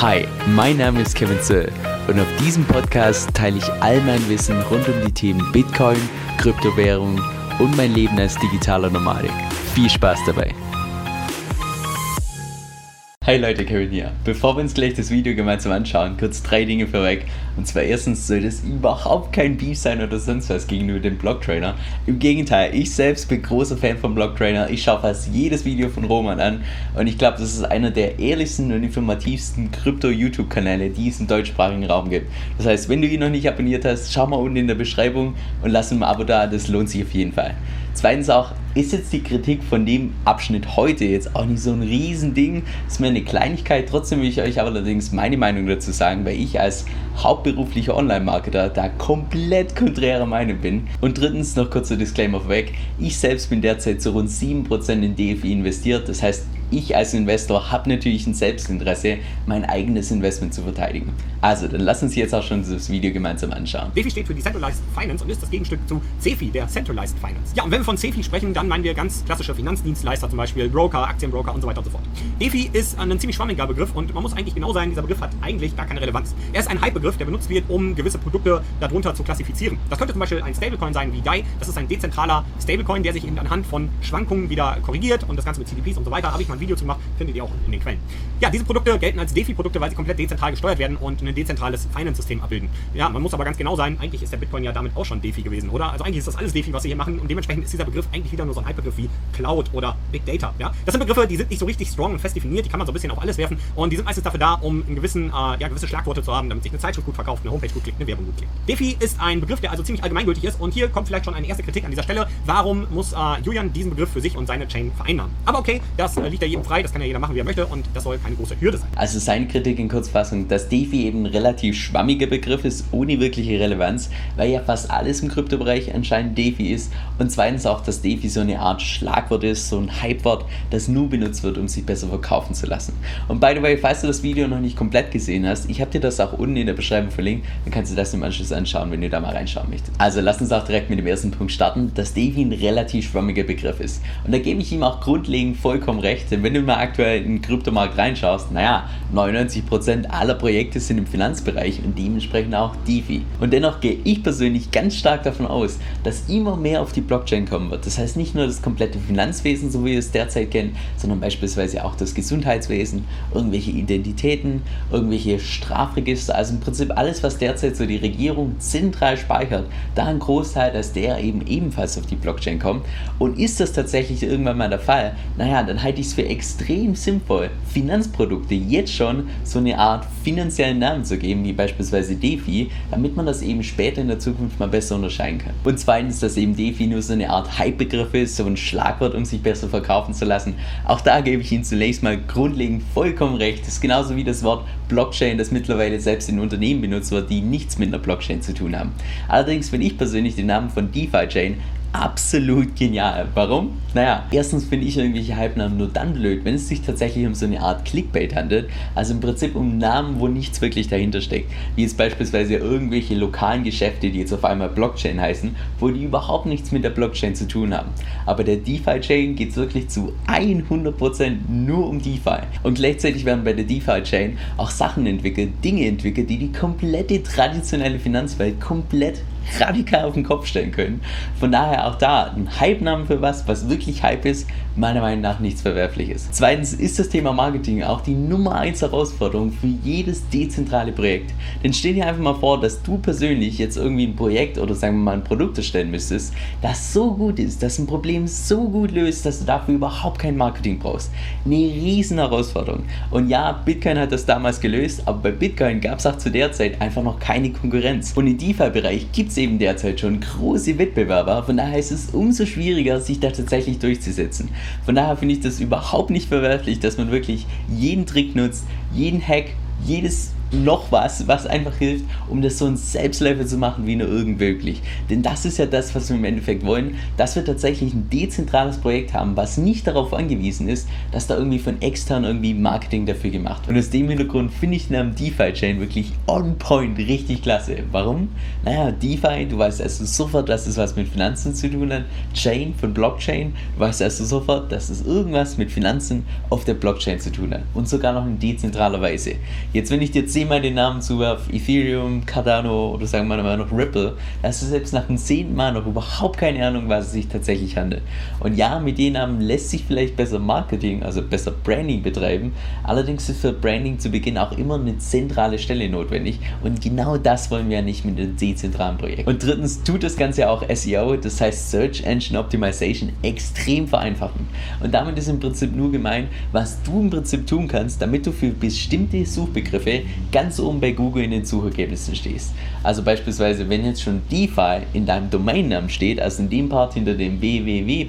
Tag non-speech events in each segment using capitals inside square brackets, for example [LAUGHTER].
Hi, mein Name ist Kevin Zöll und auf diesem Podcast teile ich all mein Wissen rund um die Themen Bitcoin, Kryptowährung und mein Leben als digitaler Nomadik. Viel Spaß dabei! Hey Leute, Kevin hier. Bevor wir uns gleich das Video gemeinsam anschauen, kurz drei Dinge vorweg. Und zwar erstens soll das überhaupt kein Beef sein oder sonst was gegenüber dem Blocktrainer. Im Gegenteil, ich selbst bin großer Fan vom Blocktrainer. Ich schaue fast jedes Video von Roman an und ich glaube, das ist einer der ehrlichsten und informativsten Krypto-YouTube-Kanäle, die es im deutschsprachigen Raum gibt. Das heißt, wenn du ihn noch nicht abonniert hast, schau mal unten in der Beschreibung und lass ein Abo da, das lohnt sich auf jeden Fall. Zweitens auch, ist jetzt die Kritik von dem Abschnitt heute jetzt auch nicht so ein Riesending. Ist mir eine Kleinigkeit. Trotzdem will ich euch allerdings meine Meinung dazu sagen, weil ich als hauptberuflicher Online-Marketer da komplett konträrer Meinung bin. Und drittens noch kurzer Disclaimer vorweg. Ich selbst bin derzeit zu rund 7% in DFI investiert. Das heißt, ich als Investor habe natürlich ein Selbstinteresse, mein eigenes Investment zu verteidigen. Also, dann lass uns jetzt auch schon das Video gemeinsam anschauen. DeFi steht für Decentralized Finance und ist das Gegenstück zu CeFi, der Centralized Finance. Ja, und wenn wir von CeFi sprechen, dann meinen wir ganz klassische Finanzdienstleister, zum Beispiel Broker, Aktienbroker und so weiter und so fort. DeFi ist ein ziemlich schwammiger Begriff und man muss eigentlich genau sein, dieser Begriff hat eigentlich gar keine Relevanz. Er ist ein Hype-Begriff, der benutzt wird, um gewisse Produkte darunter zu klassifizieren. Das könnte zum Beispiel ein Stablecoin sein wie DAI. Das ist ein dezentraler Stablecoin, der sich eben anhand von Schwankungen wieder korrigiert und das Ganze mit CDPs und so weiter. Habe ich mal ein Video zu gemacht, findet ihr auch in den Quellen. Ja, diese Produkte gelten als DeFi-Produkte, weil sie komplett dezentral gesteuert werden und ein dezentrales Finance-System abbilden. Ja, man muss aber ganz genau sein, eigentlich ist der Bitcoin ja damit auch schon DeFi gewesen, oder? Also eigentlich ist das alles DeFi, was wir hier machen und dementsprechend ist dieser Begriff eigentlich wieder nur so ein Hype-Begriff wie Cloud oder Big Data. Ja? Das sind Begriffe, die sind nicht so richtig strong und fest definiert, die kann man so ein bisschen auf alles werfen und die sind meistens dafür da, um einen gewissen, äh, ja, gewisse Schlagworte zu haben, damit sich eine Zeitschrift gut verkauft, eine Homepage gut klickt, eine Werbung gut klickt. DeFi ist ein Begriff, der also ziemlich allgemeingültig ist und hier kommt vielleicht schon eine erste Kritik an dieser Stelle. Warum muss äh, Julian diesen Begriff für sich und seine Chain vereinnahmen? Aber okay, das äh, liegt ja jedem frei, das kann ja jeder machen, wie er möchte und das soll keine große Hürde sein. Also seine Kritik in Kurzfassung, dass DeFi eben ein relativ schwammiger Begriff ist, ohne wirkliche Relevanz, weil ja fast alles im Kryptobereich anscheinend DeFi ist und zweitens auch, dass DeFi so eine Art Schlagwort ist, so ein Hypewort, das nur benutzt wird, um sich besser verkaufen zu lassen. Und by the way, falls du das Video noch nicht komplett gesehen hast, ich habe dir das auch unten in der Beschreibung verlinkt, dann kannst du das im Anschluss anschauen, wenn du da mal reinschauen möchtest. Also lass uns auch direkt mit dem ersten Punkt starten, dass DeFi ein relativ schwammiger Begriff ist. Und da gebe ich ihm auch grundlegend vollkommen recht, denn wenn du mal aktuell in den Kryptomarkt reinschaust, naja, 99% aller Projekte sind im Finanzbereich und dementsprechend auch DeFi. Und dennoch gehe ich persönlich ganz stark davon aus, dass immer mehr auf die Blockchain kommen wird. Das heißt nicht nur das komplette Finanzwesen, so wie wir es derzeit kennen, sondern beispielsweise auch das Gesundheitswesen, irgendwelche Identitäten, irgendwelche Strafregister, also im Prinzip alles, was derzeit so die Regierung zentral speichert, da ein Großteil, dass der eben ebenfalls auf die Blockchain kommt. Und ist das tatsächlich irgendwann mal der Fall, naja, dann halte ich es für extrem sinnvoll, Finanzprodukte jetzt schon so eine Art finanziellen Namen zu geben, wie beispielsweise DeFi, damit man das eben später in der Zukunft mal besser unterscheiden kann. Und zweitens, dass eben DeFi nur so eine Art Hype-Begriff ist, so ein Schlagwort, um sich besser verkaufen zu lassen. Auch da gebe ich Ihnen zunächst mal grundlegend vollkommen recht. Das ist genauso wie das Wort Blockchain, das mittlerweile selbst in Unternehmen benutzt wird, die nichts mit einer Blockchain zu tun haben. Allerdings finde ich persönlich den Namen von DeFi-Chain absolut genial. Warum? Naja, erstens finde ich irgendwelche Hype-Namen nur dann blöd, wenn es sich tatsächlich um so eine Art Clickbait handelt. Also im Prinzip um Namen, wo nichts wirklich dahinter steckt. Wie es beispielsweise irgendwelche lokalen Geschäfte, die jetzt auf einmal Blockchain heißen, wo die überhaupt nichts mit der Blockchain zu tun haben. Aber der DeFi-Chain geht wirklich zu 100% nur um DeFi. Und gleichzeitig werden bei der DeFi-Chain auch Sachen entwickelt, Dinge entwickelt, die die komplette traditionelle Finanzwelt komplett radikal auf den Kopf stellen können. Von daher auch da ein Hype-Namen für was, was wirklich Hype ist, meiner Meinung nach nichts Verwerfliches. Zweitens ist das Thema Marketing auch die Nummer 1 Herausforderung für jedes dezentrale Projekt. Denn stell dir einfach mal vor, dass du persönlich jetzt irgendwie ein Projekt oder sagen wir mal ein Produkt erstellen müsstest, das so gut ist, das ein Problem so gut löst, dass du dafür überhaupt kein Marketing brauchst. Eine riesen Herausforderung. Und ja, Bitcoin hat das damals gelöst, aber bei Bitcoin gab es auch zu der Zeit einfach noch keine Konkurrenz. Und im DeFi-Bereich gibt es eben derzeit schon große Wettbewerber, von daher ist es umso schwieriger, sich da tatsächlich durchzusetzen. Von daher finde ich das überhaupt nicht verwerflich, dass man wirklich jeden Trick nutzt, jeden Hack, jedes noch was, was einfach hilft, um das so ein Selbstläufer zu machen, wie nur irgend möglich. Denn das ist ja das, was wir im Endeffekt wollen, dass wir tatsächlich ein dezentrales Projekt haben, was nicht darauf angewiesen ist, dass da irgendwie von extern irgendwie Marketing dafür gemacht wird. Und aus dem Hintergrund finde ich den Namen DeFi-Chain wirklich on point, richtig klasse. Warum? Naja, DeFi, du weißt also sofort, dass es was mit Finanzen zu tun hat. Chain von Blockchain, du weißt also sofort, dass es irgendwas mit Finanzen auf der Blockchain zu tun hat. Und sogar noch in dezentraler Weise. Jetzt, wenn ich dir zehnmal den Namen zuwerfe, Ethereum, Cardano oder sagen wir mal noch Ripple, hast du selbst nach dem zehnten Mal noch überhaupt keine Ahnung, was es sich tatsächlich handelt. Und ja, mit den Namen lässt sich vielleicht besser Marketing, also besser Branding betreiben. Allerdings ist für Branding zu Beginn auch immer eine zentrale Stelle notwendig. Und genau das wollen wir ja nicht mit einem dezentralen Projekt. Und drittens tut das Ganze auch SEO, das heißt Search Engine Optimization, extrem vereinfachen. Und damit ist im Prinzip nur gemeint, was du im Prinzip tun kannst, damit du für bestimmte Suchbegriffe ganz oben bei Google in den Suchergebnissen stehst. Also beispielsweise, wenn jetzt schon DeFi in deinem Domainnamen steht, also in dem Part hinter dem www.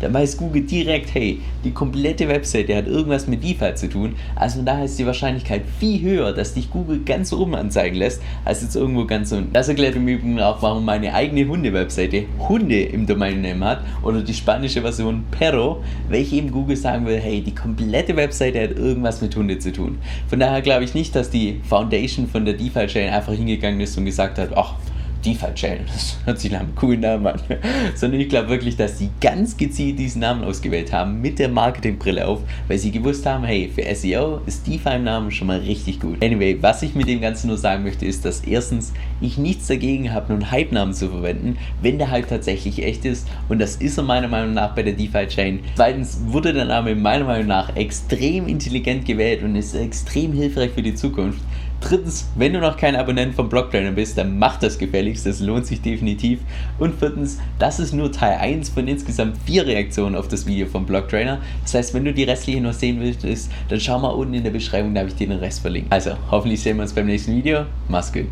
dann weiß Google direkt, hey, die komplette Webseite hat irgendwas mit DeFi zu tun. Also da ist die Wahrscheinlichkeit viel höher, dass dich Google ganz oben anzeigen lässt, als jetzt irgendwo ganz unten. Das erklärt im Übrigen auch, warum meine eigene Hunde-Webseite Hunde im Domainnamen hat oder die spanische Version Perro, welche eben Google sagen will, hey, die komplette Webseite hat irgendwas mit Hunde zu tun. Von daher glaube ich nicht, dass die Foundation von der DeFi-Chain einfach hingegangen ist und gesagt hat, ach, DeFi-Chain, [LAUGHS] das hört sich nach einem coolen Namen an. Sondern ich glaube wirklich, dass sie ganz gezielt diesen Namen ausgewählt haben, mit der Marketingbrille auf, weil sie gewusst haben, hey, für SEO ist DeFi im Namen schon mal richtig gut. Anyway, was ich mit dem Ganzen nur sagen möchte, ist, dass erstens ich nichts dagegen habe, einen Hype-Namen zu verwenden, wenn der Hype tatsächlich echt ist. Und das ist er meiner Meinung nach bei der DeFi-Chain. Zweitens wurde der Name meiner Meinung nach extrem intelligent gewählt und ist extrem hilfreich für die Zukunft. Drittens, wenn du noch kein Abonnent vom Blocktrainer bist, dann mach das gefälligst, das lohnt sich definitiv. Und viertens, das ist nur Teil 1 von insgesamt vier Reaktionen auf das Video vom Blocktrainer. Das heißt, wenn du die restlichen noch sehen willst, dann schau mal unten in der Beschreibung, da habe ich dir den Rest verlinkt. Also, hoffentlich sehen wir uns beim nächsten Video. Mach's gut.